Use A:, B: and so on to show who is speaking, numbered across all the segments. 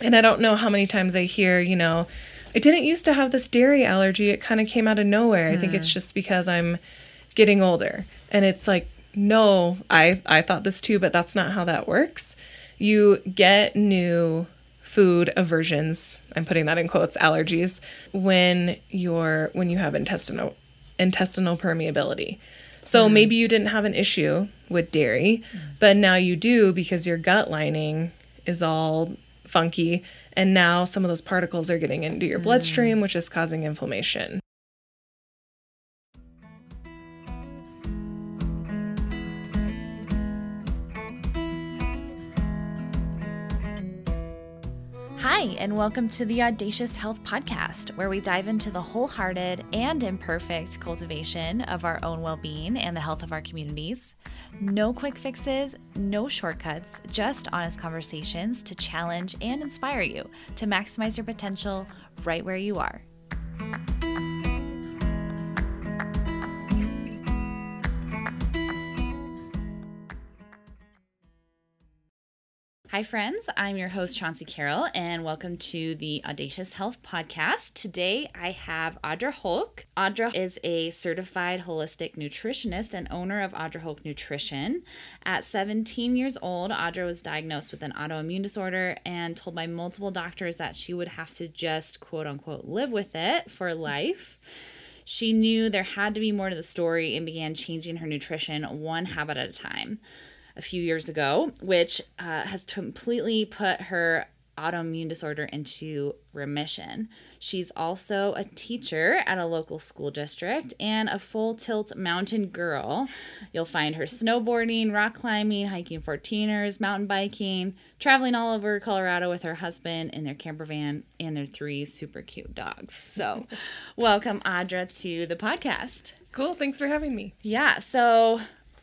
A: And I don't know how many times I hear, you know, I didn't used to have this dairy allergy. It kind of came out of nowhere. I think it's hmm. just because I'm getting older. And it's like, no, I I thought this too, but that's not how that works. You get new food aversions, I'm putting that in quotes, allergies when you're when you have intestinal intestinal permeability. So hmm. maybe you didn't have an issue with dairy, hmm. but now you do because your gut lining is all funky and now some of those particles are getting into your bloodstream which is causing inflammation.
B: Hi, and welcome to the Audacious Health Podcast, where we dive into the wholehearted and imperfect cultivation of our own well being and the health of our communities. No quick fixes, no shortcuts, just honest conversations to challenge and inspire you to maximize your potential right where you are. Hi, friends. I'm your host, Chauncey Carroll, and welcome to the Audacious Health Podcast. Today, I have Audra Holck. Audra is a certified holistic nutritionist and owner of Audra Holck Nutrition. At 17 years old, Audra was diagnosed with an autoimmune disorder and told by multiple doctors that she would have to just quote unquote live with it for life. She knew there had to be more to the story and began changing her nutrition one habit at a time a few years ago, which uh, has completely put her autoimmune disorder into remission. She's also a teacher at a local school district and a full tilt mountain girl. You'll find her snowboarding, rock climbing, hiking 14ers, mountain biking, traveling all over Colorado with her husband in their camper van and their three super cute dogs. So, welcome, Audra, to the podcast.
A: Cool, thanks for having me.
B: Yeah, so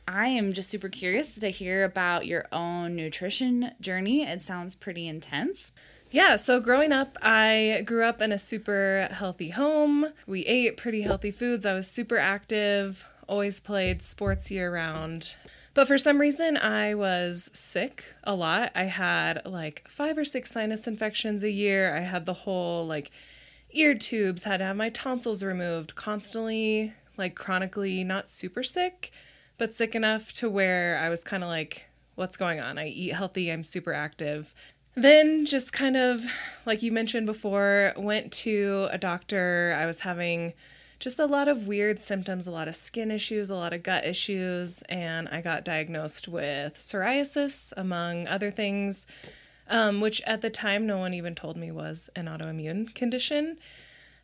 B: I am just super curious to hear about your own nutrition journey. It sounds pretty intense.
A: Yeah, so growing up, I grew up in a super healthy home. We ate pretty healthy foods. I was super active, always played sports year round. But for some reason, I was sick a lot. I had like five or six sinus infections a year. I had the whole like ear tubes, had to have my tonsils removed, constantly, like chronically not super sick, but sick enough to where I was kind of like, what's going on? I eat healthy, I'm super active. Then, just kind of like you mentioned before, went to a doctor. I was having just a lot of weird symptoms, a lot of skin issues, a lot of gut issues, and I got diagnosed with psoriasis, among other things, um, which at the time no one even told me was an autoimmune condition.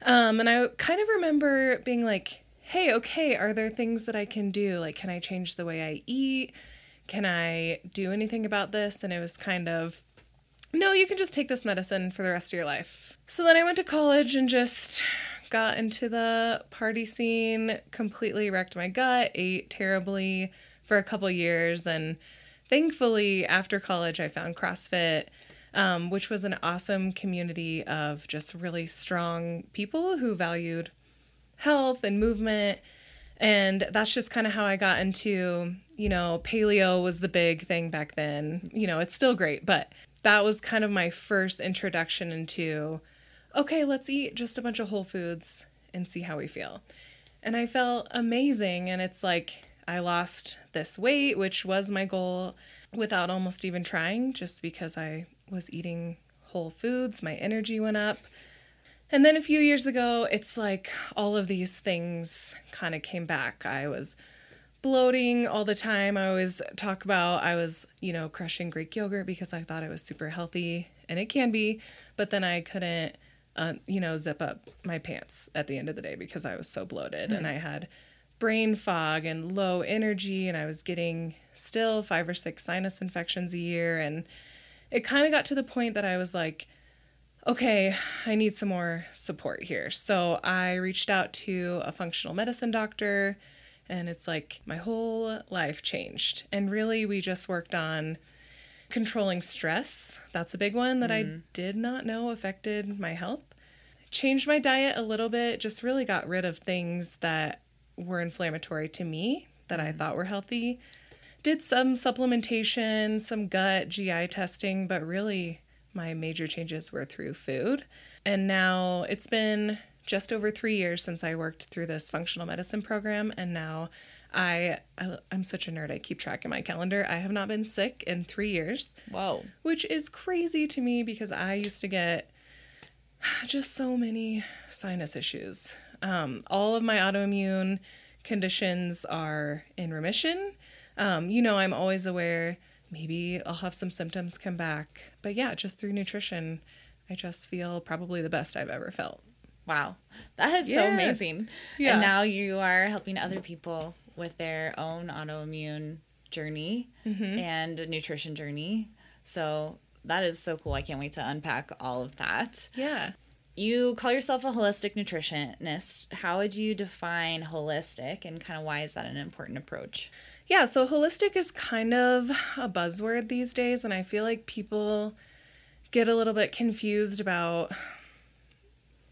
A: Um, and I kind of remember being like, hey, okay, are there things that I can do? Like, can I change the way I eat? Can I do anything about this? And it was kind of, no, you can just take this medicine for the rest of your life. So then I went to college and just got into the party scene, completely wrecked my gut, ate terribly for a couple years. And thankfully, after college, I found CrossFit. Um, which was an awesome community of just really strong people who valued health and movement. And that's just kind of how I got into, you know, paleo was the big thing back then. You know, it's still great, but that was kind of my first introduction into, okay, let's eat just a bunch of whole foods and see how we feel. And I felt amazing. And it's like I lost this weight, which was my goal, without almost even trying, just because I was eating whole foods. My energy went up. And then a few years ago, it's like all of these things kind of came back. I was bloating all the time. I always talk about I was, you know, crushing Greek yogurt because I thought it was super healthy, and it can be, but then I couldn't, uh, you know, zip up my pants at the end of the day because I was so bloated, and I had brain fog and low energy, and I was getting still five or six sinus infections a year, and it kind of got to the point that I was like okay, I need some more support here. So I reached out to a functional medicine doctor, and it's like my whole life changed. And really, we just worked on controlling stress. That's a big one that I mm-hmm. did not know affected my health. Changed my diet a little bit, just really got rid of things that were inflammatory to me that I mm-hmm. thought were healthy. Did some supplementation, some gut GI testing, but really my major changes were through food. And now it's been just over three years since I worked through this functional medicine program. And now I, I am such a nerd. I keep track of my calendar. I have not been sick in three years.
B: Whoa.
A: Which is crazy to me because I used to get just so many sinus issues. Um, all of my autoimmune conditions are in remission. Um, you know, I'm always aware maybe I'll have some symptoms come back. But yeah, just through nutrition, I just feel probably the best I've ever felt.
B: Wow. That is yeah. so amazing. Yeah. And now you are helping other people with their own autoimmune journey mm-hmm. and nutrition journey. So that is so cool. I can't wait to unpack all of that.
A: Yeah.
B: You call yourself a holistic nutritionist. How would you define holistic and kind of why is that an important approach?
A: Yeah, so holistic is kind of a buzzword these days, and I feel like people get a little bit confused about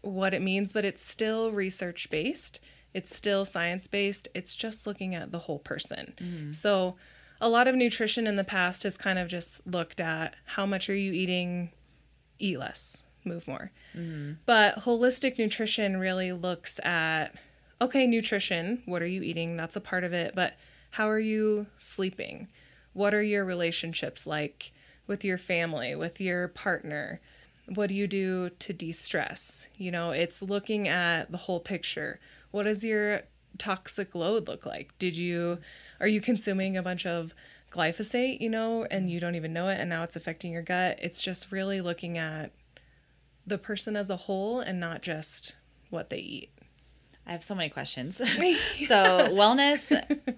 A: what it means, but it's still research based. It's still science based. It's just looking at the whole person. Mm-hmm. So, a lot of nutrition in the past has kind of just looked at how much are you eating, eat less, move more. Mm-hmm. But holistic nutrition really looks at okay, nutrition, what are you eating? That's a part of it. But how are you sleeping? What are your relationships like with your family, with your partner? What do you do to de stress? You know, it's looking at the whole picture. What does your toxic load look like? Did you, are you consuming a bunch of glyphosate, you know, and you don't even know it, and now it's affecting your gut? It's just really looking at the person as a whole and not just what they eat.
B: I have so many questions. so, wellness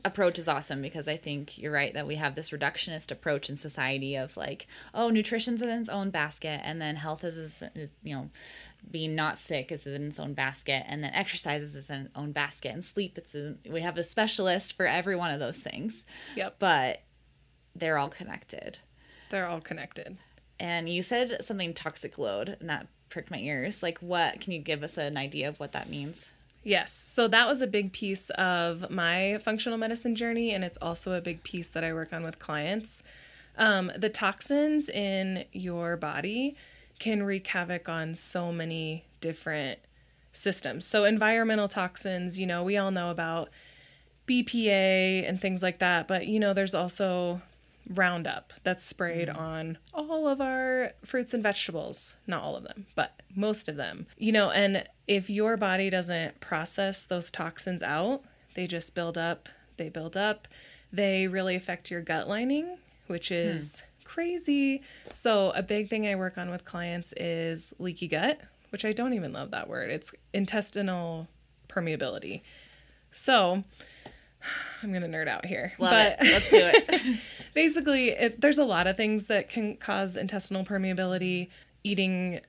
B: approach is awesome because I think you're right that we have this reductionist approach in society of like, oh, nutrition's in its own basket, and then health is, is you know, being not sick is in its own basket, and then exercise is in its own basket, and sleep it's in, we have a specialist for every one of those things.
A: Yep.
B: But they're all connected.
A: They're all connected.
B: And you said something toxic load, and that pricked my ears. Like, what can you give us an idea of what that means?
A: Yes. So that was a big piece of my functional medicine journey, and it's also a big piece that I work on with clients. Um, the toxins in your body can wreak havoc on so many different systems. So, environmental toxins, you know, we all know about BPA and things like that, but you know, there's also Roundup that's sprayed mm. on all of our fruits and vegetables. Not all of them, but most of them. You know, and if your body doesn't process those toxins out, they just build up, they build up. They really affect your gut lining, which hmm. is hmm. crazy. So, a big thing I work on with clients is leaky gut, which I don't even love that word. It's intestinal permeability. So, I'm gonna nerd out here.
B: Love but it. Let's do it.
A: basically, it, there's a lot of things that can cause intestinal permeability. Eating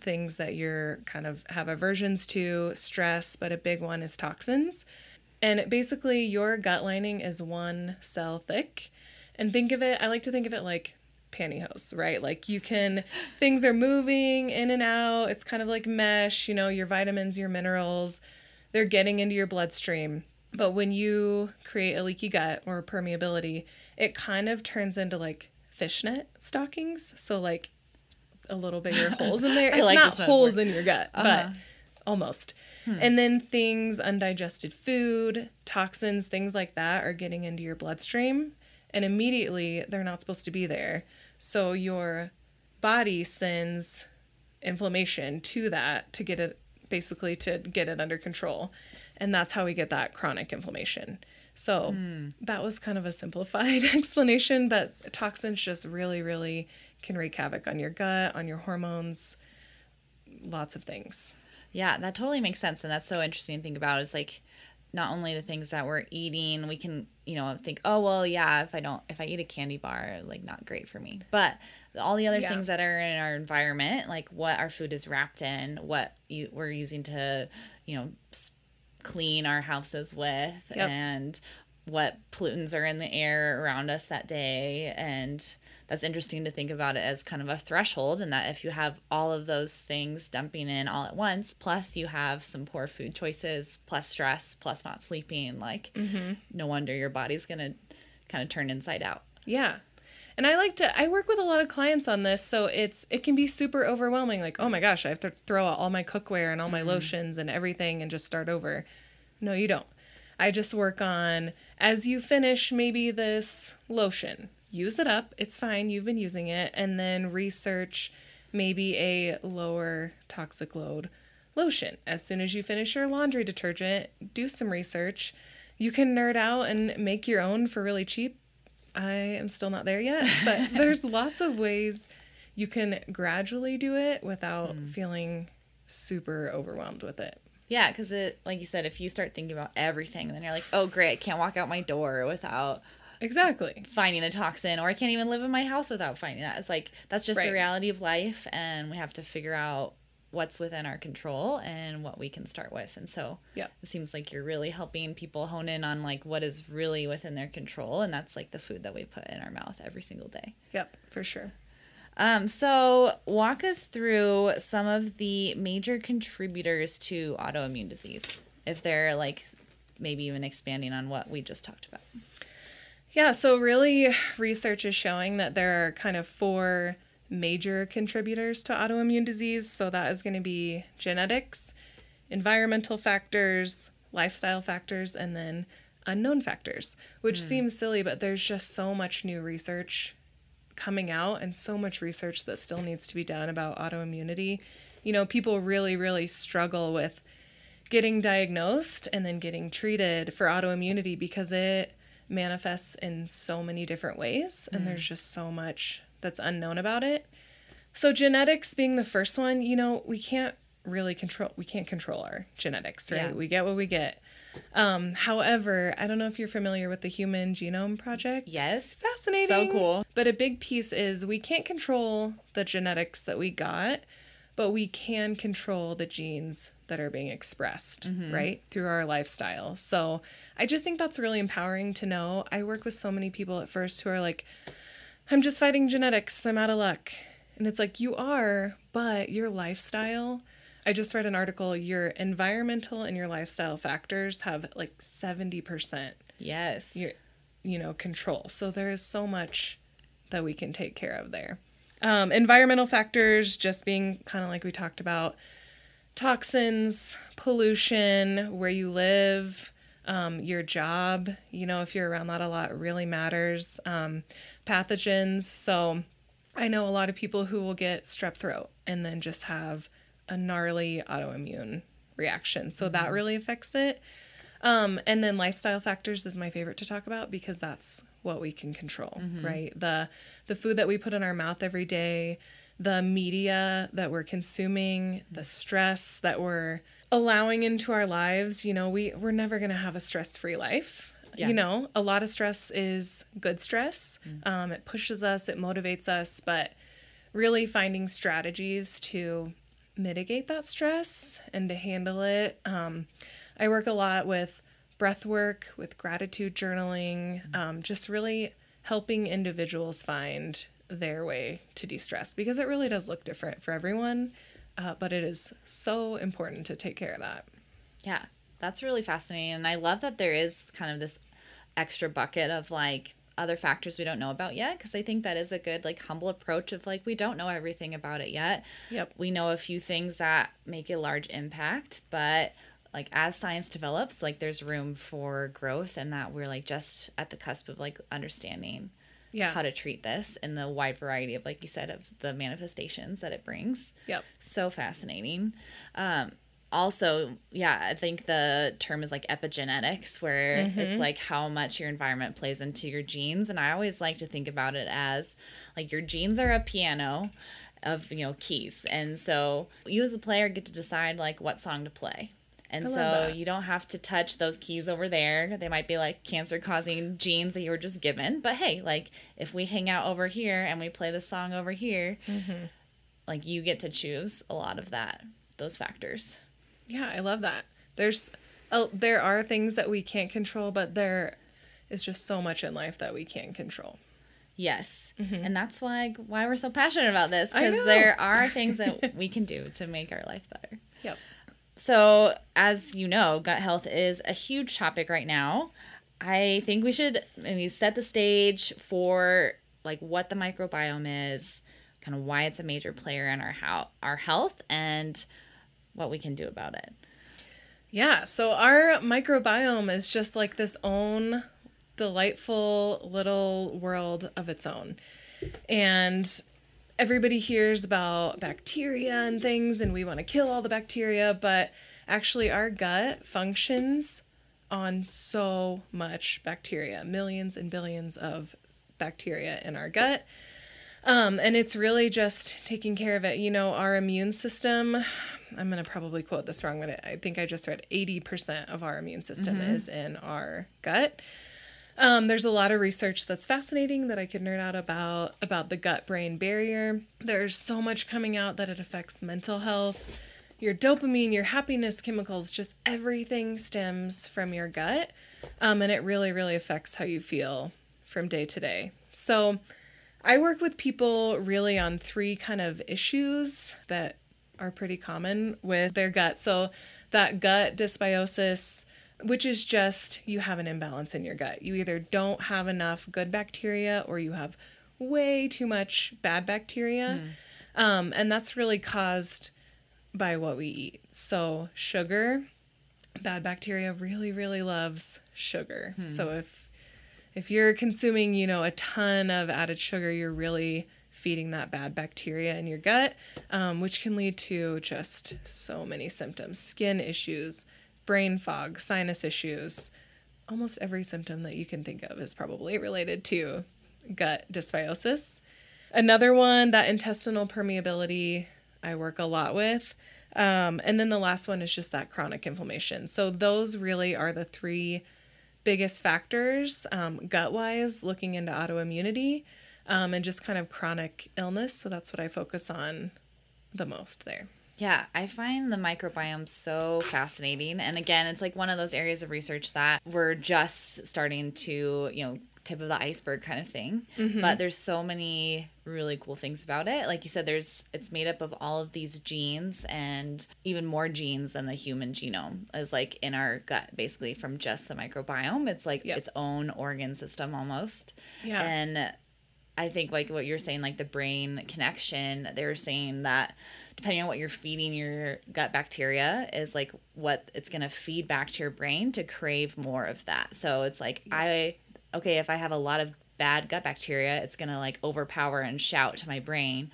A: things that you're kind of have aversions to, stress, but a big one is toxins. And basically, your gut lining is one cell thick. And think of it, I like to think of it like pantyhose, right? Like you can, things are moving in and out. It's kind of like mesh, you know, your vitamins, your minerals, they're getting into your bloodstream but when you create a leaky gut or permeability, it kind of turns into like fishnet stockings. So like a little bigger holes in there. It's like not holes in your gut, uh-huh. but almost. Hmm. And then things, undigested food, toxins, things like that are getting into your bloodstream. And immediately they're not supposed to be there. So your body sends inflammation to that to get it basically to get it under control. And that's how we get that chronic inflammation. So mm. that was kind of a simplified explanation, but toxins just really, really can wreak havoc on your gut, on your hormones, lots of things.
B: Yeah, that totally makes sense. And that's so interesting to think about is like not only the things that we're eating, we can, you know, think, oh, well, yeah, if I don't, if I eat a candy bar, like not great for me. But all the other yeah. things that are in our environment, like what our food is wrapped in, what you, we're using to, you know, clean our houses with yep. and what pollutants are in the air around us that day and that's interesting to think about it as kind of a threshold and that if you have all of those things dumping in all at once plus you have some poor food choices plus stress plus not sleeping like mm-hmm. no wonder your body's going to kind of turn inside out
A: yeah And I like to I work with a lot of clients on this, so it's it can be super overwhelming like, "Oh my gosh, I have to throw out all my cookware and all my lotions and everything and just start over." No, you don't. I just work on as you finish maybe this lotion, use it up. It's fine. You've been using it and then research maybe a lower toxic load lotion. As soon as you finish your laundry detergent, do some research. You can nerd out and make your own for really cheap. I am still not there yet, but there's lots of ways you can gradually do it without mm. feeling super overwhelmed with it.
B: Yeah, because it, like you said, if you start thinking about everything, then you're like, oh, great, I can't walk out my door without
A: Exactly.
B: finding a toxin, or I can't even live in my house without finding that. It's like, that's just the reality of life, and we have to figure out what's within our control and what we can start with. And so
A: yeah
B: it seems like you're really helping people hone in on like what is really within their control, and that's like the food that we put in our mouth every single day.
A: Yep, for sure.
B: Um, so walk us through some of the major contributors to autoimmune disease, if they're like maybe even expanding on what we just talked about.
A: Yeah, so really, research is showing that there are kind of four major contributors to autoimmune disease. So that is going to be genetics, environmental factors, lifestyle factors, and then unknown factors, which hmm. seems silly, but there's just so much new research coming out and so much research that still needs to be done about autoimmunity. You know, people really, really struggle with getting diagnosed and then getting treated for autoimmunity because it manifests in so many different ways and there's just so much that's unknown about it. So genetics being the first one, you know, we can't really control we can't control our genetics, right?
B: Yeah.
A: We get what we get. Um, however, I don't know if you're familiar with the Human Genome Project.
B: Yes.
A: Fascinating.
B: So cool.
A: But a big piece is we can't control the genetics that we got, but we can control the genes that are being expressed, mm-hmm. right? Through our lifestyle. So I just think that's really empowering to know. I work with so many people at first who are like, I'm just fighting genetics, I'm out of luck. And it's like, you are, but your lifestyle. I just read an article, your environmental and your lifestyle factors have like 70%
B: Yes.
A: your you know control so there is so much that we can take care of there um, environmental factors just being kind of like we talked about toxins pollution where you live um, your job you know if you're around that a lot really matters um, pathogens. So i know a lot of people who will get strep throat and then just have a gnarly autoimmune reaction. So that really affects it. Um, and then lifestyle factors is my favorite to talk about because that's what we can control, right? The the food that we put in our mouth every day, the media that we're consuming, the stress that we're allowing into our lives. You know, we we're never gonna have a stress free life.
B: Yeah.
A: You know, a lot of stress is good stress. Um, it pushes us, it motivates us, but really finding strategies to mitigate that stress and to handle it. Um, I work a lot with breath work, with gratitude journaling, um, just really helping individuals find their way to de stress because it really does look different for everyone. Uh, but it is so important to take care of that.
B: Yeah, that's really fascinating. And I love that there is kind of this extra bucket of like other factors we don't know about yet because I think that is a good like humble approach of like we don't know everything about it yet.
A: Yep.
B: We know a few things that make a large impact, but like as science develops, like there's room for growth and that we're like just at the cusp of like understanding
A: Yeah.
B: how to treat this and the wide variety of like you said of the manifestations that it brings
A: Yep.
B: so fascinating. Um, also, yeah, I think the term is like epigenetics, where it's like how much your environment plays into your genes. And I always like to think about it as like your genes are a piano of, you know, keys. And so you as a player get to decide like what song to play. And so
A: that.
B: you don't have to touch those keys over there. They might be like cancer causing genes that you were just given. But hey, like if we hang out over here and we play the song over here, like you get to choose a lot of that, those factors.
A: Yeah, I love that. There's uh, there are things that we can't control, but there is just so much in life that we can't control.
B: Yes. And that's why why we're so passionate about this
A: Mm-hmm.
B: Because there are things that we can do to make our life better.
A: Yep.
B: So, as you know, gut health is a huge topic right now. I think we should maybe set the stage for like what the microbiome is, kind of why it's a major player in our how our health and what we can do about it.
A: Yeah, so our microbiome is just like this own delightful little world of its own. And everybody hears about bacteria and things, and we want to kill all the bacteria, but actually, our gut functions on so much bacteria millions and billions of bacteria in our gut. Um, and it's really just taking care of it. You know, our immune system, I'm going to probably quote this wrong, but I think I just read 80% of our immune system mm-hmm. is in our gut. Um, there's a lot of research that's fascinating that I could nerd out about about the gut brain barrier. There's so much coming out that it affects mental health, your dopamine, your happiness chemicals, just everything stems from your gut, um, and it really really affects how you feel from day to day. So, I work with people really on three kind of issues that are pretty common with their gut. So, that gut dysbiosis which is just you have an imbalance in your gut. You either don't have enough good bacteria or you have way too much bad bacteria. Mm. Um, and that's really caused by what we eat. So, sugar, bad bacteria really, really loves sugar. Mm. So, if if you're consuming, you know, a ton of added sugar, you're really feeding that bad bacteria in your gut, um, which can lead to just so many symptoms skin issues, brain fog, sinus issues. Almost every symptom that you can think of is probably related to gut dysbiosis. Another one, that intestinal permeability, I work a lot with. Um, and then the last one is just that chronic inflammation. So, those really are the three biggest factors um, gut wise, looking into autoimmunity um, and just kind of chronic illness. So, that's what I focus on the most there.
B: Yeah, I find the microbiome so fascinating. And again, it's like one of those areas of research that we're just starting to, you know, tip of the iceberg kind of thing. Mm-hmm. But there's so many really cool things about it. Like you said, there's it's made up of all of these genes and even more genes than the human genome is like in our gut, basically from just the microbiome. It's like yep. its own organ system almost. Yeah. And I think like what you're saying, like the brain connection, they're saying that depending on what you're feeding your gut bacteria is like what it's going to feed back to your brain to crave more of that. So it's like. I okay, if I have a lot of bad gut bacteria, it's going to like overpower and shout to my brain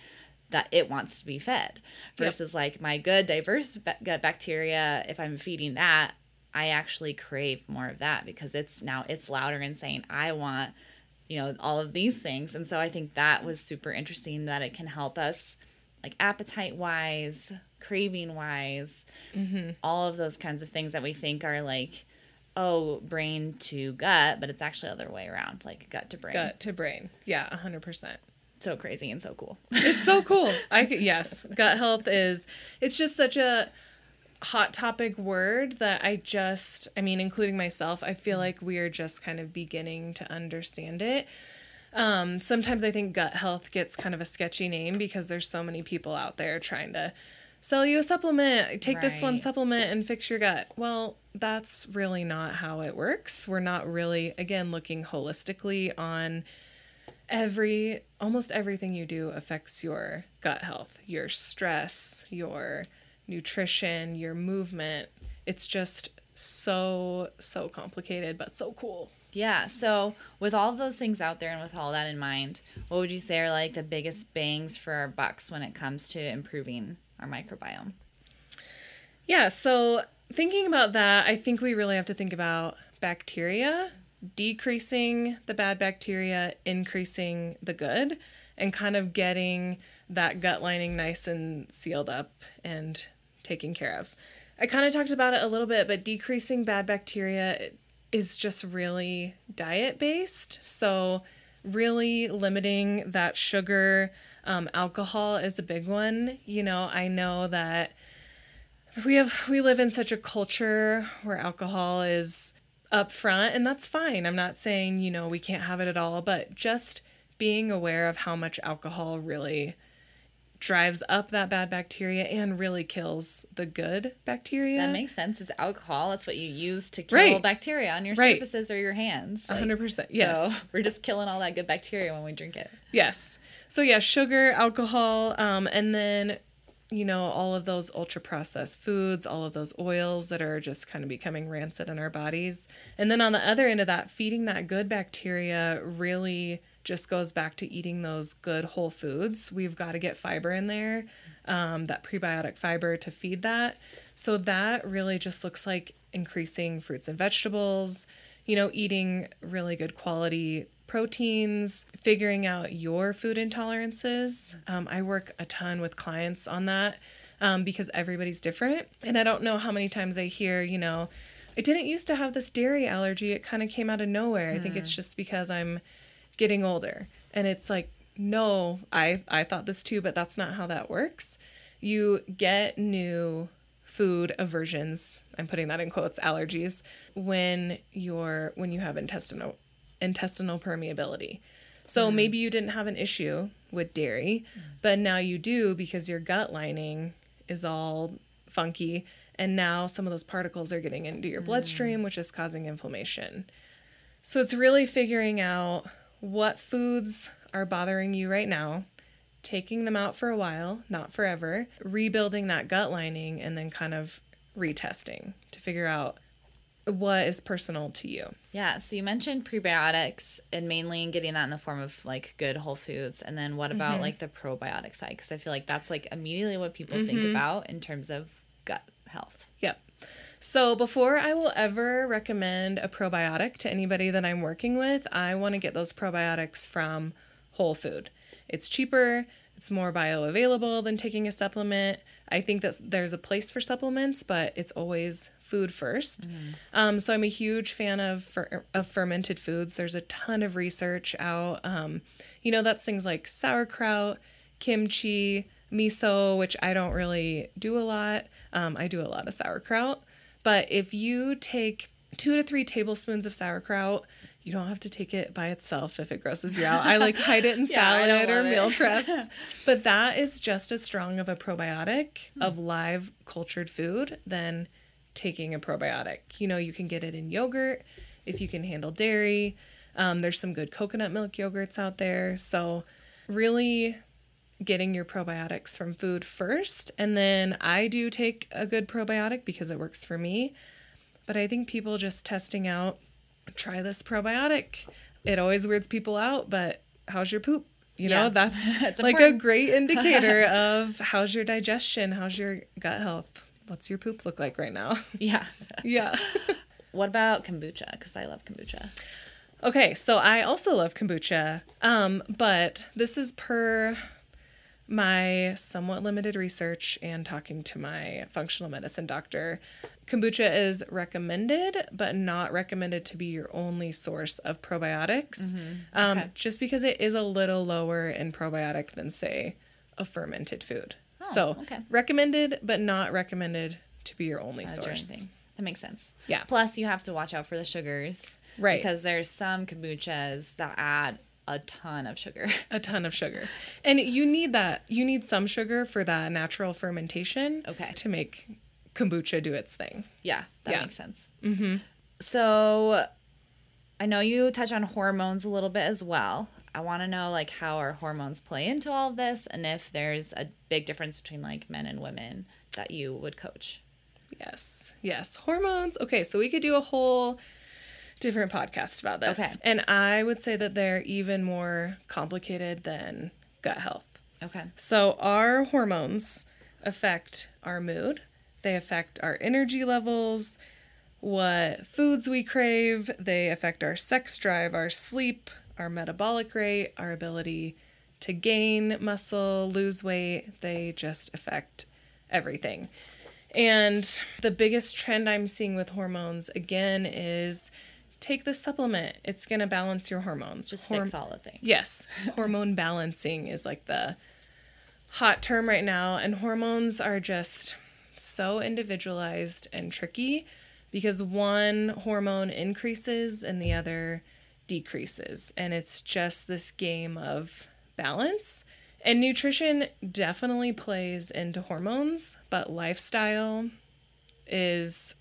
B: that it wants to be fed versus yep. like my good diverse gut bacteria if I'm feeding that, I actually crave more of that because it's now it's louder and saying I want you know all of these things and so i think that was super interesting that it can help us like appetite wise, craving wise, mm-hmm. all of those kinds of things that we think are like, oh, brain to gut, but it's actually other way around, like gut to brain.
A: Gut to brain. Yeah, 100%.
B: So crazy and so cool.
A: It's so cool. I yes, gut health is it's just such a hot topic word that I just, I mean, including myself, I feel like we're just kind of beginning to understand it. Um, sometimes I think gut health gets kind of a sketchy name because there's so many people out there trying to sell you a supplement. Take right. this one supplement and fix your gut. Well, that's really not how it works. We're not really, again, looking holistically on every, almost everything you do affects your gut health, your stress, your nutrition, your movement. It's just so, so complicated, but so cool.
B: Yeah. So, with all of those things out there and with all that in mind, what would you say are like the biggest bangs for our bucks when it comes to improving our microbiome?
A: Yeah. So, thinking about that, I think we really have to think about bacteria, decreasing the bad bacteria, increasing the good, and kind of getting that gut lining nice and sealed up and taken care of. I kind of talked about it a little bit, but decreasing bad bacteria is just really diet based. So, really limiting that sugar, um, alcohol is a big one. You know, I know that we have we live in such a culture where alcohol is up front and that's fine. I'm not saying, you know, we can't have it at all, but just being aware of how much alcohol really drives up that bad bacteria and really kills the good bacteria.
B: That makes sense. It's alcohol. That's what you use to kill
A: Right.
B: bacteria on your
A: Right.
B: surfaces or your hands.
A: A
B: Like,
A: hundred percent. Yes.
B: So we're just killing all that good bacteria when we drink it.
A: Yes. So yeah, sugar, alcohol, um, and then you know all of those ultra processed foods, all of those oils that are just kind of becoming rancid in our bodies. And then on the other end of that, feeding that good bacteria really just goes back to eating those good whole foods. We've got to get fiber in there, um, that prebiotic fiber to feed that. So that really just looks like increasing fruits and vegetables, you know, eating really good quality proteins, figuring out your food intolerances. Um, I work a ton with clients on that um, because everybody's different. And I don't know how many times I hear, you know, I didn't used to have this dairy allergy. It kind of came out of nowhere. I think it's just because I'm getting older. And it's like, no, I, I thought this too, but that's not how that works. You get new food aversions i'm putting that in quotes allergies when you're when you have intestinal intestinal permeability. So mm-hmm. maybe you didn't have an issue with dairy mm. but now you do because your gut lining is all funky. And now some of those particles are getting into your bloodstream mm. which is causing inflammation. So it's really figuring out what foods are bothering you right now, taking them out for a while, not forever, rebuilding that gut lining, and then kind of retesting to figure out what is personal to you.
B: Yeah. So you mentioned prebiotics and mainly getting that in the form of like good whole foods. And then what about
A: Mm-hmm.
B: like the probiotic side? Because I feel like that's like immediately what people think
A: Mm-hmm.
B: about in terms of gut health.
A: Yep. So before I will ever recommend a probiotic to anybody that I'm working with, I want to get those probiotics from whole food. It's cheaper, it's more bioavailable than taking a supplement. I think that there's a place for supplements, but it's always food 1st Um, so I'm a huge fan of fer- of fermented foods. There's a ton of research out. Um, you know, that's things like sauerkraut, kimchi, miso, which I don't really do a lot. Um, I do a lot of sauerkraut. But if you take two to three tablespoons of sauerkraut, you don't have to take it by itself if it grosses you out. I like hide it in
B: Yeah,
A: salad or meal preps. but that is just as strong of a probiotic of live cultured food than taking a probiotic. You know, you can get it in yogurt if you can handle dairy. Um, there's some good coconut milk yogurts out there. So, really getting your probiotics from food first. And then I do take a good probiotic because it works for me. But I think people just testing out, try this probiotic. It always weirds people out, but how's your poop? You
B: Yeah.
A: know, that's like
B: important.
A: a great indicator of how's your digestion, how's your gut health. What's your poop look like right now?
B: Yeah.
A: yeah.
B: what about kombucha? Because I love kombucha.
A: Okay, so I also love kombucha, um, but this is per my somewhat limited research and talking to my functional medicine doctor. Kombucha is recommended, but not recommended to be your only source of probiotics, um,
B: Okay.
A: just because it is a little lower in probiotic than, say, a fermented food.
B: Oh,
A: so,
B: okay.
A: recommended, but not recommended to be your only
B: That's
A: source.
B: That makes sense.
A: Yeah.
B: Plus, you have to watch out for the sugars.
A: Right.
B: Because there's some kombuchas that add a ton of sugar.
A: a ton of sugar and you need that you need some sugar for that natural fermentation
B: Okay.
A: to make kombucha do its thing
B: yeah, that
A: Yeah.
B: makes sense. Mm-hmm. So, I know you touch on hormones a little bit as well. I want to know like how our hormones play into all of this, and if there's a big difference between like men and women that you would coach.
A: yes yes hormones okay so we could do a whole different podcasts about this
B: Okay.
A: and i would say that they're even more complicated than gut health
B: Okay.
A: So, our hormones affect our mood, they affect our energy levels, what foods we crave, they affect our sex drive, our sleep, our metabolic rate, our ability to gain muscle, lose weight. They just affect everything. And the biggest trend I'm seeing with hormones again is take this supplement. It's going to balance your hormones.
B: Just
A: Horm-
B: fix all the things.
A: Yes. Hormone balancing is like the hot term right now. And hormones are just so individualized and tricky because one hormone increases and the other decreases. And it's just this game of balance. And nutrition definitely plays into hormones, but lifestyle is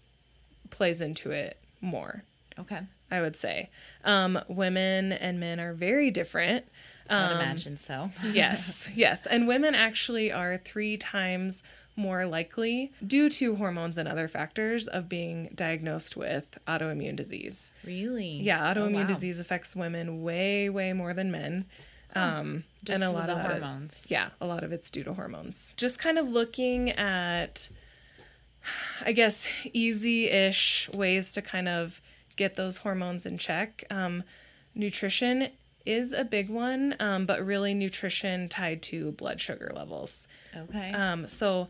A: plays into it more.
B: Okay.
A: I would say. Um, women and men are very different.
B: I would
A: Um,
B: imagine so.
A: yes, yes. And women actually are three times more likely, due to hormones and other factors, of being diagnosed with autoimmune disease.
B: Really?
A: Yeah,
B: Oh,
A: autoimmune
B: wow.
A: disease affects women way, way more than men. Um,
B: Just
A: and a lot
B: the
A: of
B: hormones.
A: yeah, a lot of it's due to hormones. Just kind of looking at, I guess, easy ish ways to kind of get those hormones in check. Um, nutrition is a big one, um, but really nutrition tied to blood sugar levels.
B: Okay.
A: Um, so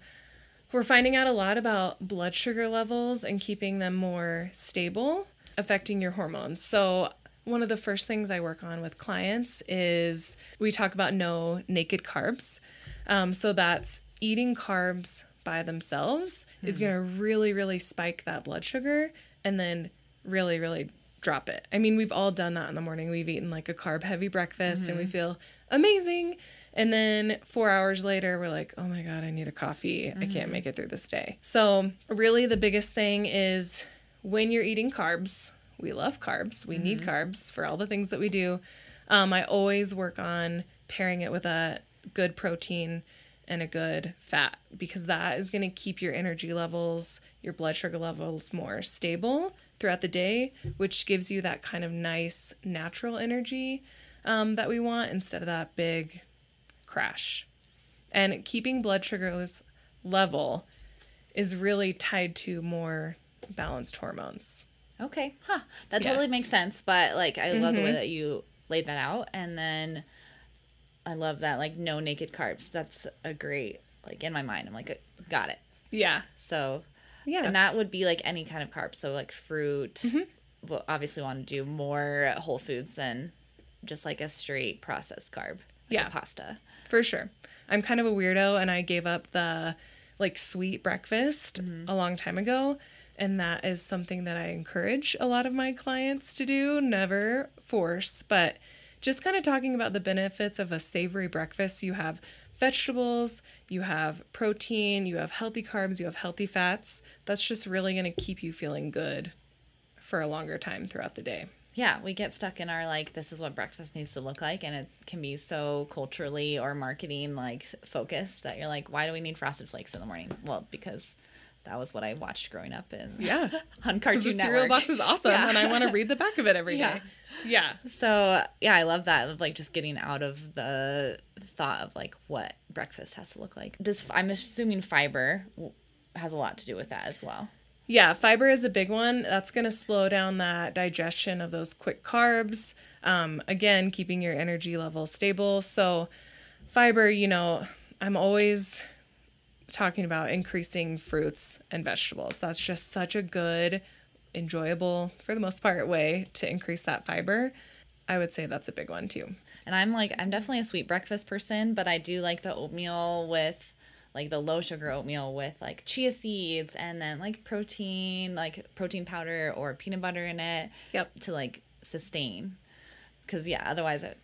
A: we're finding out a lot about blood sugar levels and keeping them more stable, affecting your hormones. So one of the first things I work on with clients is we talk about no naked carbs. Um, so that's eating carbs by themselves is going to really, really spike that blood sugar and then really, really drop it. I mean, we've all done that in the morning. We've eaten like a carb heavy breakfast and we mm-hmm. feel amazing. And then four hours later, we're like, oh my God, I need a coffee. I can't mm-hmm. make it through this day. So, really, the biggest thing is when you're eating carbs, we love carbs. We need mm-hmm. carbs for all the things that we do. Um, I always work on pairing it with a good protein and a good fat because that is going to keep your energy levels, your blood sugar levels more stable throughout the day, which gives you that kind of nice natural energy um, that we want instead of that big crash. And keeping blood sugars level is really tied to more balanced hormones.
B: Okay. Huh. That totally makes sense. But like, I love the way
A: Mhm.
B: that you laid that out. And then I love that, like, no naked carbs. That's a great, like, in my mind, I'm like, got it.
A: Yeah.
B: So,
A: Yeah.
B: and that would be like any kind of carb. So, like, fruit.
A: Mm-hmm.
B: We'll obviously want to do more whole foods than just like a straight processed carb. Like
A: Yeah.
B: Pasta.
A: For sure. I'm kind of a weirdo and I gave up the like sweet breakfast a long time ago. And that is something that I encourage a lot of my clients to do, never force, but just kind of talking about the benefits of a savory breakfast. You have vegetables, you have protein, you have healthy carbs, you have healthy fats. That's just really going to keep you feeling good for a longer time throughout the day.
B: Yeah, we get stuck in our like this is what breakfast needs to look like and it can be so culturally or marketing like focused that you're like why do we need frosted flakes in the morning? Well, because that was what I watched growing up in
A: Yeah.
B: on Cartoon
A: the
B: Network.
A: cereal box is awesome
B: Yeah.
A: and I want to read the back of it every day.
B: Yeah. So, yeah, I love that of like just getting out of the thought of like what breakfast has to look like. Does I'm assuming fiber has a lot to do with that as well.
A: Yeah, fiber is a big one. That's going to slow down that digestion of those quick carbs. Um, again, keeping your energy level stable. So, fiber, you know, I'm always talking about increasing fruits and vegetables. That's just such a good, enjoyable, for the most part, way to increase that fiber. I would say that's a big one too.
B: And I'm like I'm definitely a sweet breakfast person, but I do like the oatmeal with like the low sugar oatmeal with like chia seeds and then like protein, like protein powder or peanut butter in it.
A: Yep.
B: To like sustain. Cuz yeah, otherwise it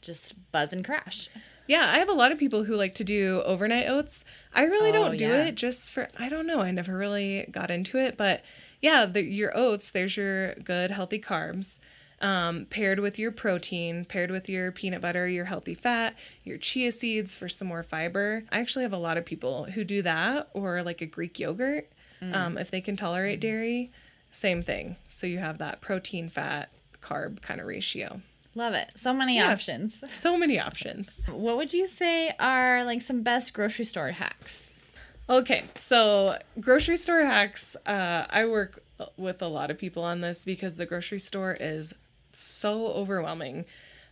B: just buzz and crash.
A: Yeah, I have a lot of people who like to do overnight oats. I really
B: Oh,
A: don't do
B: yeah.
A: it just for I don't know. I never really got into it, but yeah, the, your oats. There's your good healthy carbs, um, paired with your protein, paired with your peanut butter, your healthy fat, your chia seeds for some more fiber. I actually have a lot of people who do that, or like a Greek yogurt,
B: Mm.
A: um, if they can tolerate dairy. Same thing. So you have that protein, fat, carb kind of ratio.
B: Love it. So many
A: Yeah.
B: options.
A: So many options.
B: What would you say are like some best grocery store hacks?
A: Okay, so grocery store hacks. Uh, I work with a lot of people on this because the grocery store is so overwhelming.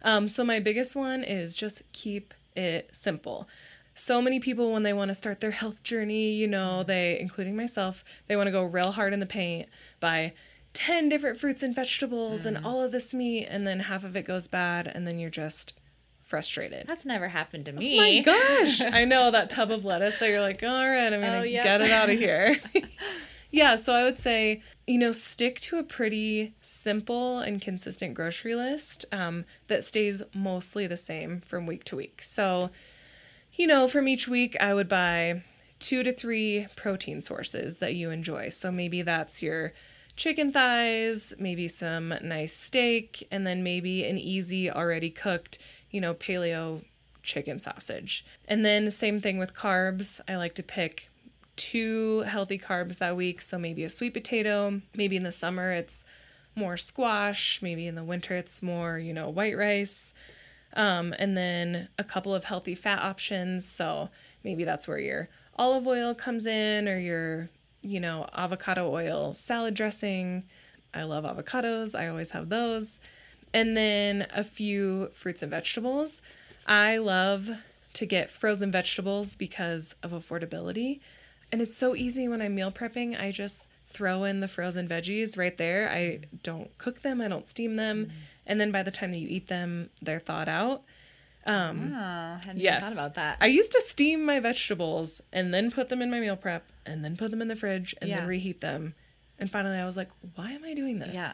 A: Um, so my biggest one is just keep it simple. So many people, when they want to start their health journey, you know, they, including myself, they want to go real hard in the paint, buy 10 different fruits and vegetables and all of this meat, and then half of it goes bad, and then you're just frustrated.
B: That's never happened to
A: Oh
B: me.
A: my gosh. I know that tub of lettuce. So you're like, all right, I'm going to
B: Oh, yeah.
A: get it out of here. yeah. So I would say, you know, stick to a pretty simple and consistent grocery list um, that stays mostly the same from week to week. So you know, from each week, I would buy two to three protein sources that you enjoy. So maybe that's your chicken thighs, maybe some nice steak, and then maybe an easy, already cooked, you know, paleo chicken sausage. And then same thing with carbs. I like to pick two healthy carbs that week. So maybe a sweet potato. Maybe in the summer it's more squash. Maybe in the winter it's more, you know, white rice. Um, and then a couple of healthy fat options. So maybe that's where your olive oil comes in or your, you know, avocado oil salad dressing. I love avocados. I always have those. And then a few fruits and vegetables. I love to get frozen vegetables because of affordability. And it's so easy when I'm meal prepping. I just throw in the frozen veggies right there. I don't cook them, I don't steam them. Mm-hmm. And then by the time that you eat them, they're thawed out.
B: Um, oh, hadn't yes. thought about that.
A: I used to steam my vegetables and then put them in my meal prep and then put them in the fridge and yeah. then reheat them. And finally, I was like, why am I doing this? Yeah.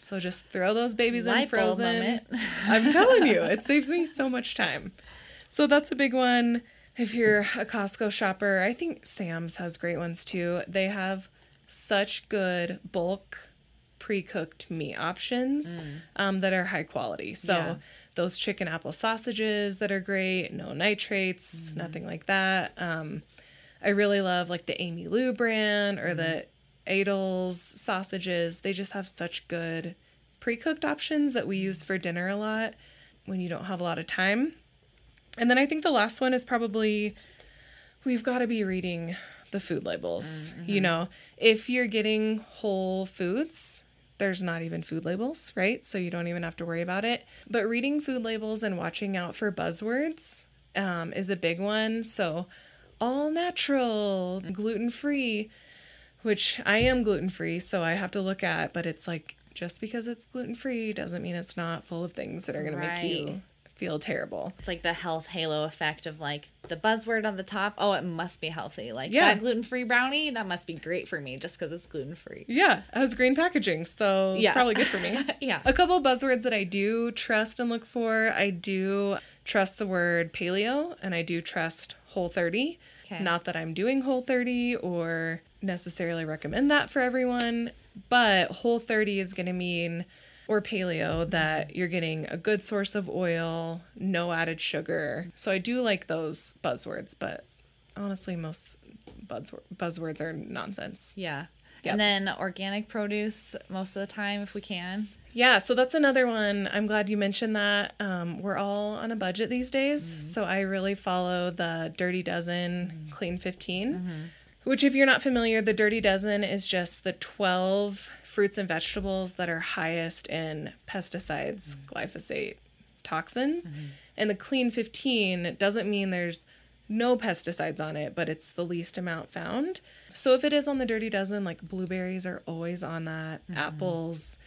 A: So just throw those babies Light in frozen. I'm telling you, it saves me so much time. So that's a big one. If you're a Costco shopper, I think Sam's has great ones too. They have such good bulk pre-cooked meat options mm. um, that are high quality. So yeah. those chicken apple sausages that are great, no nitrates, mm. nothing like that. Um, I really love like the Amylu brand or mm. the Aidells sausages. They just have such good pre-cooked options that we use for dinner a lot when you don't have a lot of time. And then I think the last one is probably we've got to be reading the food labels. Mm-hmm. You know, if you're getting whole foods, there's not even food labels, right? So you don't even have to worry about it. But reading food labels and watching out for buzzwords um, is a big one. So all natural, gluten free which I am gluten free, so I have to look at, but it's like just because it's gluten free doesn't mean it's not full of things that are going right. to make you feel terrible.
B: It's like the health halo effect of like the buzzword on the top. Oh, it must be healthy. Like yeah. that gluten free brownie, that must be great for me just because it's gluten free.
A: Yeah, it has green packaging, so yeah. it's probably good for me.
B: yeah.
A: A couple buzzwords that I do trust and look for. I do trust the word paleo, and I do trust Whole 30. Okay. Not that I'm doing Whole 30 or necessarily recommend that for everyone, but Whole 30 is going to mean or paleo that you're getting a good source of oil, no added sugar. So I do like those buzzwords, but honestly most buzzword, buzzwords are nonsense.
B: Yeah. Yep. And then organic produce most of the time if we can.
A: Yeah, so that's another one. I'm glad you mentioned that. Um, we're all on a budget these days, mm-hmm. so I really follow the Dirty Dozen mm-hmm. Clean 15. Mm-hmm which, if you're not familiar, the Dirty Dozen is just the 12 fruits and vegetables that are highest in pesticides, mm-hmm. glyphosate, toxins. Mm-hmm. And the Clean 15 doesn't mean there's no pesticides on it, but it's the least amount found. So if it is on the Dirty Dozen, like blueberries are always on that, mm-hmm. apples,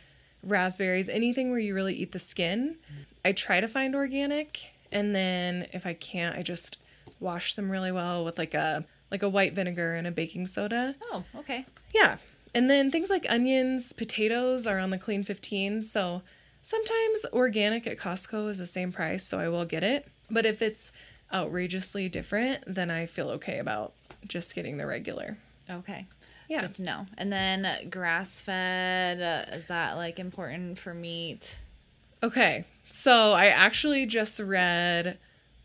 A: raspberries, anything where you really eat the skin. I try to find organic, and then if I can't, I just wash them really well with like a like a white vinegar and a baking soda.
B: Oh, okay.
A: Yeah. And then things like onions, potatoes are on the clean 15. So sometimes organic at Costco is the same price, so I will get it. But if it's outrageously different, then I feel okay about just getting the regular.
B: Okay. Yeah. Good to know. And then grass fed, uh, is that like important for meat?
A: Okay. So I actually just read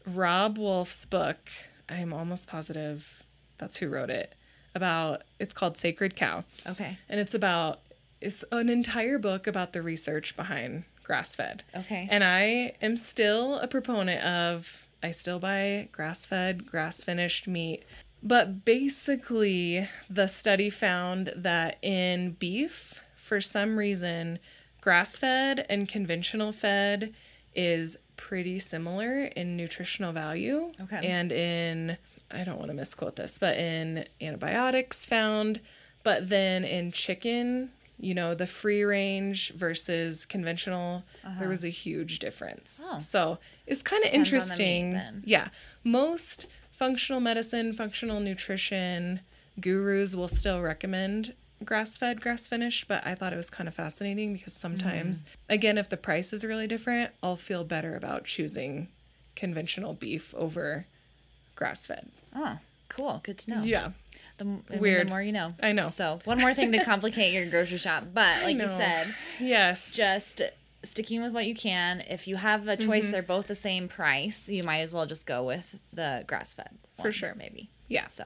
A: Robb Wolf's book. I'm almost positive that's who wrote it. About it's called Sacred Cow.
B: Okay.
A: And it's about it's an entire book about the research behind grass fed.
B: Okay.
A: And I am still a proponent of I still buy grass fed, grass finished meat. But basically, the study found that in beef, for some reason, grass fed and conventional fed is pretty similar in nutritional value
B: okay.
A: and in I don't want to misquote this, but in antibiotics found, but then in chicken, you know, the free range versus conventional, uh-huh. there was a huge difference. Oh. So it's kind of interesting. Meat, yeah. Most functional medicine, functional nutrition gurus will still recommend grass fed, grass finished, but I thought it was kind of fascinating because sometimes, mm. again, if the price is really different, I'll feel better about choosing conventional beef over grass fed.
B: Oh, cool. Good to know.
A: Yeah.
B: The, m- I mean,
A: Weird.
B: the more you know.
A: I know.
B: So, one more thing to complicate your grocery shop. But, like you said,
A: Yes.
B: just sticking with what you can. If you have a choice,
A: Mm-hmm.
B: they're both the same price. You might as well just go with the grass fed.
A: For sure.
B: Maybe.
A: yeah.
B: So,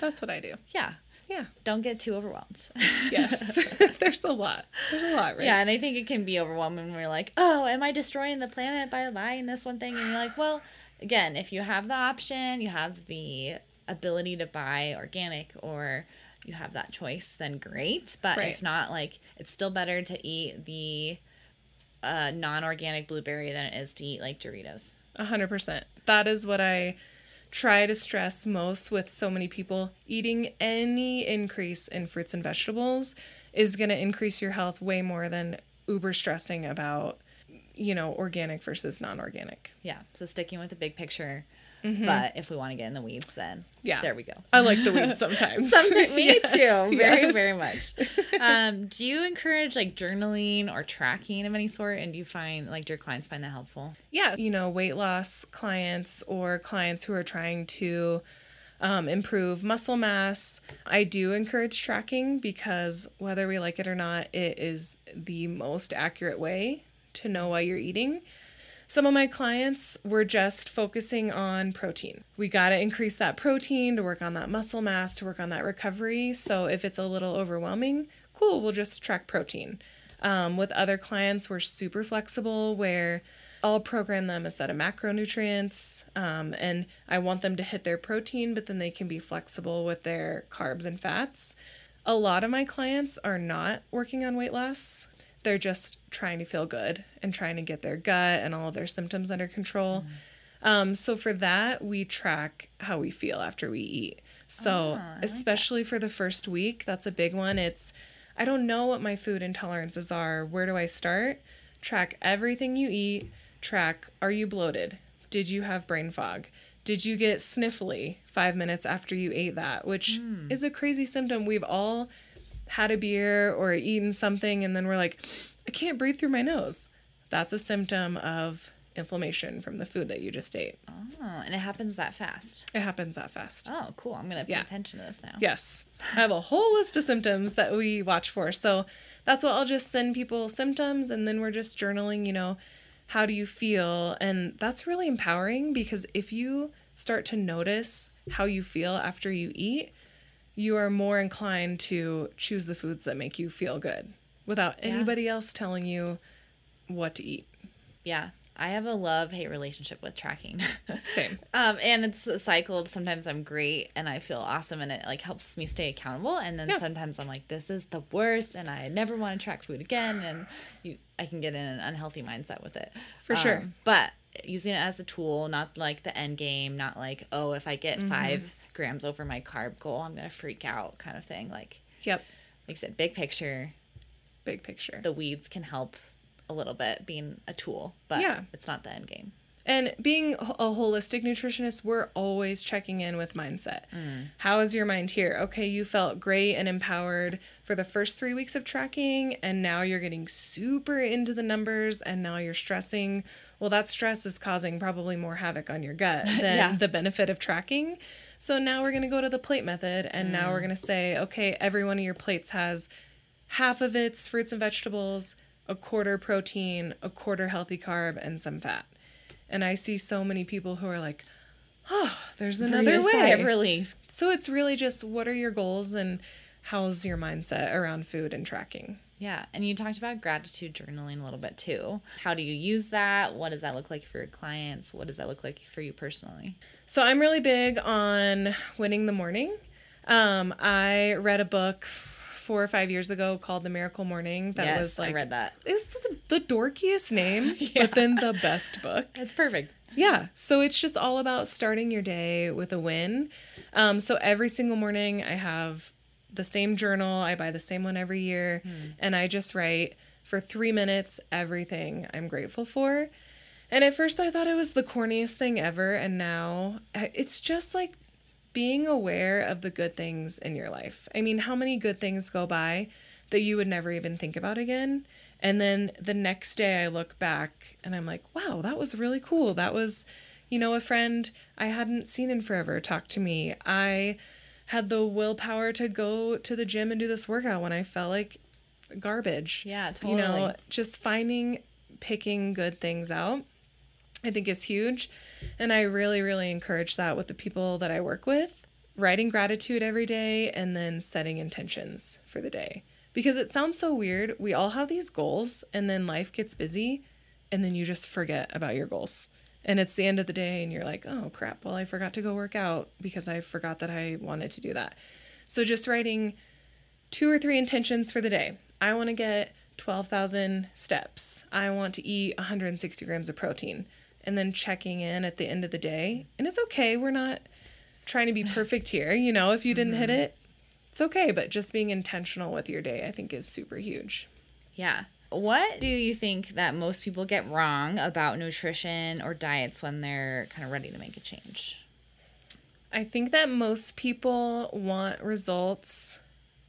A: That's what I do.
B: yeah.
A: Yeah.
B: Don't get too overwhelmed.
A: Yes. There's a lot. There's a lot, right?
B: Yeah, and I think it can be overwhelming when we're like, oh, am I destroying the planet by buying this one thing? And you're like, well, again, if you have the option, you have the ability to buy organic or you have that choice, then great. But
A: Right.
B: if not, like, it's still better to eat the uh, non organic blueberry than it is to eat like Doritos.
A: A hundred percent. That is what I try to stress most with so many people. Eating any increase in fruits and vegetables is going to increase your health way more than uber stressing about, you know, organic versus non-organic.
B: Yeah. So sticking with the big picture. But if we want to get in the weeds, then
A: Mm-hmm. Yeah.
B: there we go.
A: I like the weeds sometimes.
B: Sometimes me
A: Yes,
B: too, very
A: yes.
B: very much. Um, do you encourage like journaling or tracking of any sort, and do you find like do your clients find that helpful?
A: Yeah, you know, weight loss clients or clients who are trying to um, improve muscle mass. I do encourage tracking because whether we like it or not, it is the most accurate way to know why you're eating. Some of my clients were just focusing on protein. We got to increase that protein to work on that muscle mass, to work on that recovery. So if it's a little overwhelming, cool, we'll just track protein. Um, with other clients, we're super flexible where I'll program them a set of macronutrients um, and I want them to hit their protein, but then they can be flexible with their carbs and fats. A lot of my clients are not working on weight loss. They're just trying to feel good and trying to get their gut and all of their symptoms under control. Um, so for that, we track how we feel after we eat. So
B: Ah, I like
A: especially for the first week, that's a big one. It's I don't know what my food intolerances are. Where do I start? Track everything you eat. Track are you bloated? Did you have brain fog? Did you get sniffly five minutes after you ate that? Which
B: Hmm.
A: is a crazy symptom. We've all had a beer or eaten something and then we're like, I can't breathe through my nose. That's a symptom of inflammation from the food that you just ate.
B: Oh, and it happens that fast.
A: It happens that fast.
B: Oh, cool. I'm gonna pay
A: Yeah.
B: attention to this now.
A: Yes. I have a whole list of symptoms that we watch for. So that's what I'll just send people symptoms and then we're just journaling, you know, how do you feel? And that's really empowering because if you start to notice how you feel after you eat, you are more inclined to choose the foods that make you feel good without
B: Yeah.
A: anybody else telling you what to eat.
B: Yeah. I have a love hate relationship with tracking.
A: Same.
B: um, and it's cycled. Sometimes I'm great and I feel awesome and it like helps me stay accountable. And then
A: Yeah.
B: sometimes I'm like, this is the worst and I never want to track food again. And you, I can get in an unhealthy mindset with it.
A: For sure.
B: But using it as a tool, not like the end game, not like, oh, if I get
A: Mm-hmm.
B: five grams over my carb goal, I'm to freak out kind of thing. Like,
A: Yep.
B: like I said, big picture,
A: Big picture.
B: the weeds can help a little bit being a tool, but
A: Yeah.
B: it's not the end game.
A: And being a holistic nutritionist, we're always checking in with mindset. Mm. How is your mind here? Okay, you felt great and empowered for the first three weeks of tracking, and now you're getting super into the numbers, and now you're stressing. Well, that stress is causing probably more havoc on your gut than
B: Yeah.
A: the benefit of tracking. So now we're going to go to the plate method, and now we're mm. going to say, okay, every one of your plates has half of it's fruits and vegetables, a quarter protein, a quarter healthy carb, and some fat. And I see so many people who are like, oh, there's another
B: a sigh of
A: way.
B: relief.
A: So it's really just what are your goals and how's your mindset around food and tracking?
B: Yeah, and you talked about gratitude journaling a little bit too. How do you use that? What does that look like for your clients? What does that look like for you personally?
A: So I'm really big on winning the morning. Um, I read a book four or five years ago called The Miracle Morning. That
B: yes,
A: was like
B: I read that.
A: is the, the dorkiest name,
B: Yeah.
A: but then the best book.
B: It's perfect.
A: Yeah. So it's just all about starting your day with a win. Um, so every single morning, I have the same journal. I buy the same one every year. And I just write for three minutes everything I'm grateful for. And at first, I thought it was the corniest thing ever. And now uh, it's just like being aware of the good things in your life. I mean, how many good things go by that you would never even think about again? And then the next day I look back and I'm like, wow, that was really cool. That was You know, a friend I hadn't seen in forever talked to me. I had the willpower to go to the gym and do this workout when I felt like garbage.
B: Yeah, totally.
A: You know, just finding, picking good things out, I think is huge. And I really, really encourage that with the people that I work with. Writing gratitude every day and then setting intentions for the day. Because it sounds so weird. We all have these goals and then life gets busy and then you just forget about your goals. And it's the end of the day and you're like, oh crap, well, I forgot to go work out because I forgot that I wanted to do that. So just writing two or three intentions for the day. I want to get 12,000 steps. I want to eat 160 grams of protein. And then checking in at the end of the day. And it's okay. We're not trying to be perfect here. You know, if you didn't hit mm-hmm. it, it's okay. But just being intentional with your day, I think, is super huge.
B: Yeah. What do you think that most people get wrong about nutrition or diets when they're kind of ready to make a change?
A: I think that most people want results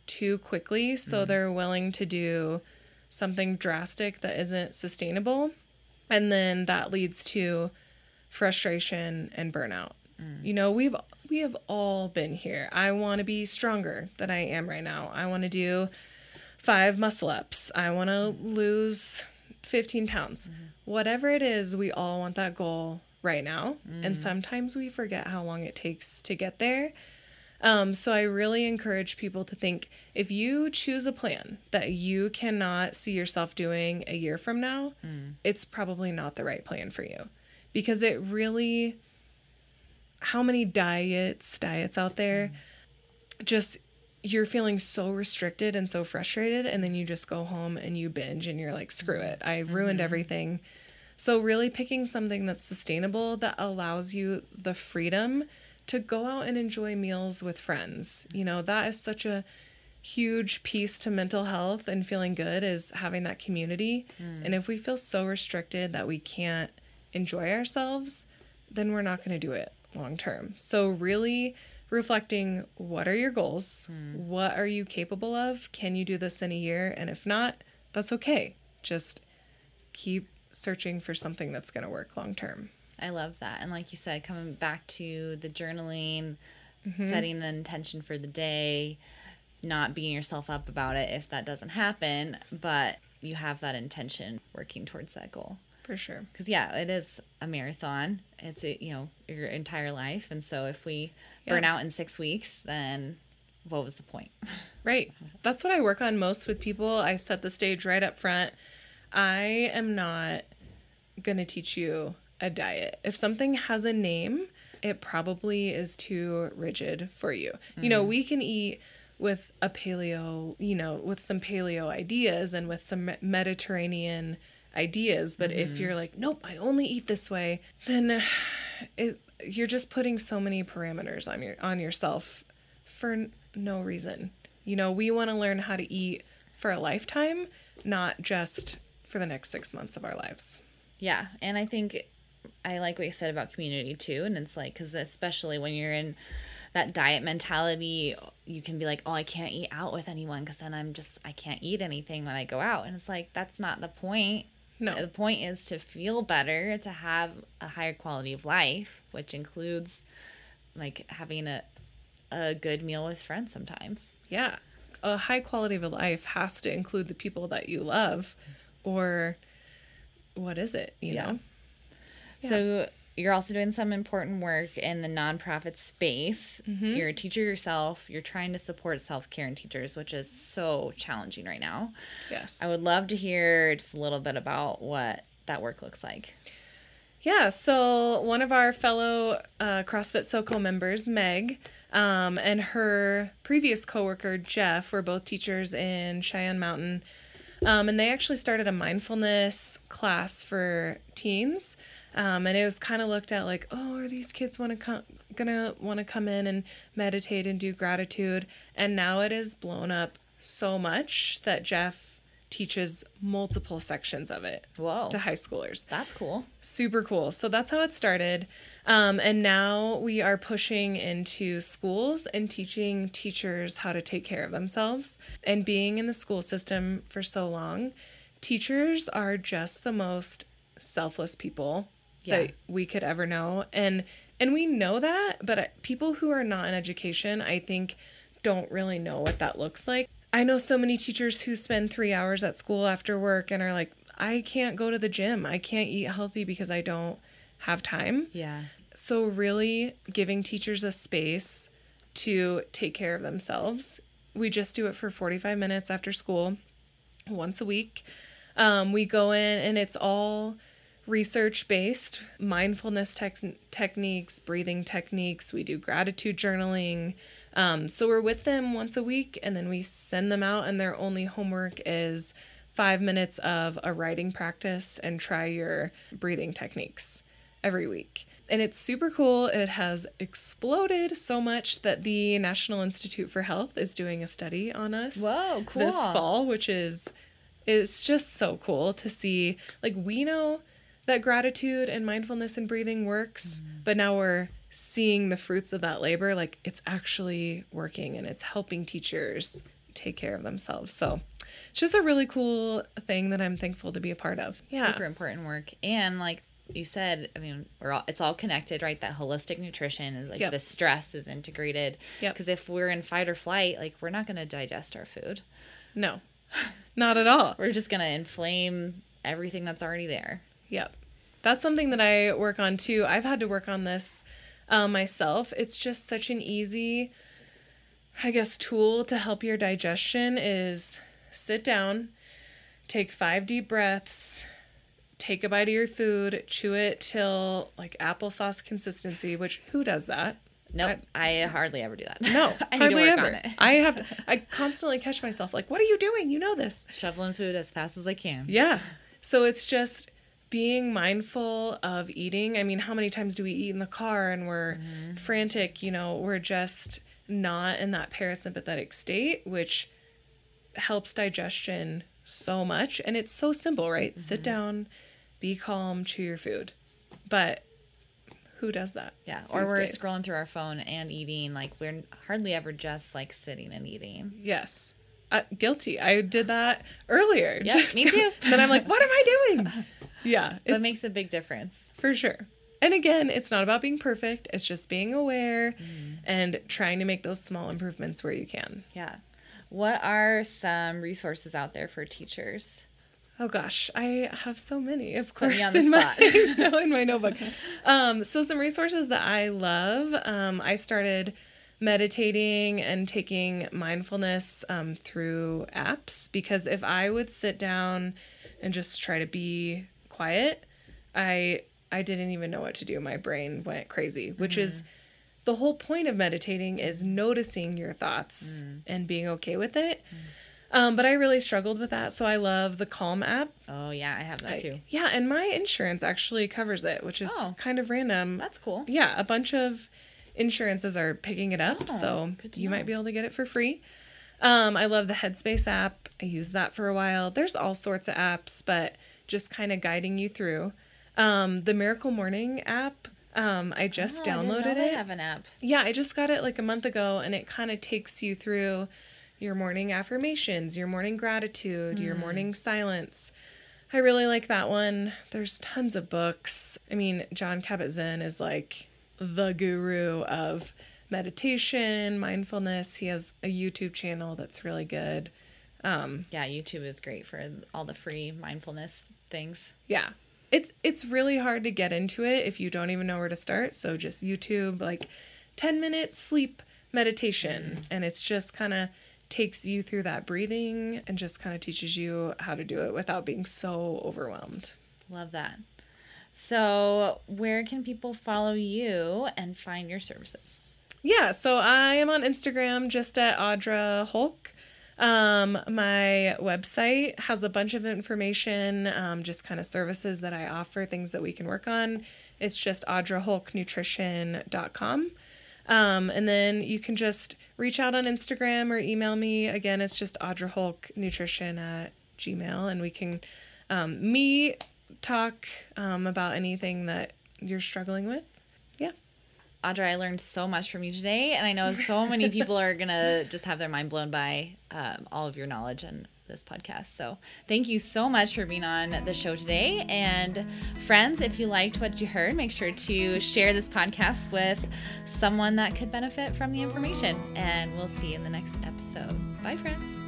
A: too quickly, so mm-hmm. they're willing to do something drastic that isn't sustainable. And then that leads to frustration and burnout. Mm. You know, we've we have all been here. I want to be stronger than I am right now. I want to do five muscle ups. I want to lose 15 pounds. Mm-hmm. Whatever it is, we all want that goal right now. And mm. sometimes we forget how long it takes to get there. Um, so I really encourage people to think if you choose a plan that you cannot see yourself doing a year from now, mm. it's probably not the right plan for you. Because it really how many diets diets out there mm. just you're feeling so restricted and so frustrated and then you just go home and you binge and you're like screw it i mm-hmm. ruined everything. So really picking something that's sustainable that allows you the freedom to go out and enjoy meals with friends you know that is such a huge piece to mental health and feeling good is having that community mm. and if we feel so restricted that we can't enjoy ourselves then we're not going to do it long term. So, really reflecting what are your goals? Mm. What are you capable of? Can you do this in a year? And if not, that's okay. Just keep searching for something that's going to work long term.
B: I love that. And like you said, coming back to the journaling, mm-hmm. setting an intention for the day, not beating yourself up about it if that doesn't happen, but you have that intention working towards that goal.
A: For sure.
B: Because yeah, it is a marathon. It's a, you know your entire life, and so if we
A: Yeah.
B: burn out in six weeks, then what was the point?
A: Right. That's what I work on most with people. I set the stage right up front. I am not going to teach you a diet. If something has a name, it probably is too rigid for you. You know, mm. we can eat with a paleo, you know, with some paleo ideas and with some Mediterranean ideas, but if mm-hmm. you're like, nope, I only eat this way, then it, you're just putting so many parameters on your on yourself for n- no reason. You know, we want to learn how to eat for a lifetime, not just for the next 6 months of our lives.
B: Yeah, and I think I like what you said about community too, and it's like because especially when you're in that diet mentality, you can be like, oh, I can't eat out with anyone because then I'm just I can't eat anything when I go out, and it's like that's not the point.
A: No.
B: The point is to feel better, to have a higher quality of life, which includes like having a a good meal with friends sometimes.
A: Yeah. A high quality of life has to include the people that you love or what is it, you
B: Yeah.
A: know?
B: So you're also doing some important work in the nonprofit space.
A: Mm-hmm.
B: You're a teacher yourself. You're trying to support self care in teachers, which is so challenging right now.
A: Yes.
B: I would love to hear just a little bit about what that work looks like.
A: Yeah, so one of our fellow uh, CrossFit SoCo members, Meg, um, and her previous coworker, Jeff, were both teachers in Cheyenne Mountain. Um, and they actually started a mindfulness class for teens. Um, and it was kind of looked at like, oh, are these kids want to come, gonna want to come in and meditate and do gratitude? And now it is blown up so much that Jeff teaches multiple sections of it
B: Whoa.
A: to high schoolers
B: That's cool.
A: super cool. So that's how it started. Um, and now we are pushing into schools and teaching teachers how to take care of themselves. And being in the school system for so long, teachers are just the most selfless people
B: Yeah.
A: that we could ever know. And and we know that, but people who are not in education, I think don't really know what that looks like. I know so many teachers who spend 3 hours at school after work and are like I can't go to the gym. I can't eat healthy because I don't have time.
B: Yeah.
A: So, really giving teachers a space to take care of themselves. We just do it for 45 minutes after school, once a week. Um, we go in and it's all research based mindfulness tex- techniques, breathing techniques. We do gratitude journaling. Um, so, we're with them once a week and then we send them out, and their only homework is five minutes of a writing practice and try your breathing techniques every week. And it's super cool. It has exploded so much that the National Institute for Health is doing a study on us
B: Whoa, cool.
A: this fall, which is is just so cool to see. Like we know that gratitude and mindfulness and breathing works, mm-hmm. but now we're seeing the fruits of that labor. Like it's actually working and it's helping teachers take care of themselves. So it's just a really cool thing that I'm thankful to be a part of. Yeah.
B: Super important work. And like you said, I mean, we're all it's all connected, right? That holistic nutrition is like
A: Yep.
B: the stress is integrated.
A: Yep.
B: Because if we're in fight or flight, like we're not going to digest our food.
A: No. Not at all.
B: We're just going to inflame everything that's already there.
A: Yep. That's something that I work on too. I've had to work on this uh, myself. It's just such an easy, I guess, tool to help your digestion is sit down, take five deep breaths, take a bite of your food, chew it till like applesauce consistency, which who does that?
B: Nope, I, hardly ever do that.
A: No,
B: I
A: hardly ever. I have, I constantly catch myself like, what are you doing? You know this.
B: Shoveling food as fast as I can.
A: Yeah. So it's just being mindful of eating. I mean, how many times do we eat in the car and we're frantic? You know, we're just not in that parasympathetic state, which helps digestion so much. And it's so simple, right? Sit down, be calm, chew your food. But who does that?
B: Yeah, or we're
A: days?
B: scrolling through our phone and eating. Like we're hardly ever just like sitting and eating.
A: Yes. Uh, guilty. I did that earlier.
B: Yep, me too.
A: then I'm like, what am I doing? Yeah.
B: That makes a big difference.
A: For sure. And again, it's not about being perfect. It's just being aware and trying to make those small improvements where you can.
B: Yeah. What are some resources out there for teachers?
A: Oh gosh, I have so many, of course,
B: on the
A: in my no, in my notebook. Um, so some resources that I love. Um, I started meditating and taking mindfulness um, through apps because if I would sit down and just try to be quiet, I I didn't even know what to do. My brain went crazy, which is the whole point of meditating is noticing your thoughts and being okay with it. Um, but I really struggled with that, so I love the Calm app.
B: Oh yeah, I have that
A: I-
B: too.
A: yeah, and my insurance actually covers it, which is
B: Oh.
A: kind of random.
B: That's cool.
A: Yeah, a bunch of insurances are picking it up,
B: Oh,
A: so you
B: know.
A: might be able to get it for free. Um, I love the Headspace app. I used that for a while. There's all sorts of apps, but just kind of guiding you through. Um, the Miracle Morning app. Um, I just
B: Oh, I
A: downloaded
B: they
A: it.
B: have an app.
A: Yeah, I just got it like a month ago, and it kind of takes you through your morning affirmations, your morning gratitude, your morning silence. I really like that one. There's tons of books. I mean, Jon Kabat-Zinn is like the guru of meditation, mindfulness. He has a YouTube channel that's really good. Um,
B: Yeah, YouTube is great for all the free mindfulness things.
A: yeah it's it's really hard to get into it if you don't even know where to start so just youtube like 10 minute sleep meditation and it's just kind of takes you through that breathing and just kind of teaches you how to do it without being so overwhelmed
B: Love that. So, where can people follow you and find your services?
A: yeah so i am on instagram just at audra holck um, my website has a bunch of information um, just kind of services that i offer things that we can work on. It's just audraholcknutrition.com um, and then you can just reach out on instagram or email me. Again it's just audrahulknutrition at gmail and we can um, meet talk um, about anything that you're struggling with
B: Audra, I learned so much from you today, and I know so many people are gonna just have their mind blown by um, all of your knowledge, and this podcast. So thank you so much for being on the show today. And friends, if you liked what you heard, make sure to share this podcast with someone that could benefit from the information. And we'll see you in the next episode. Bye, friends.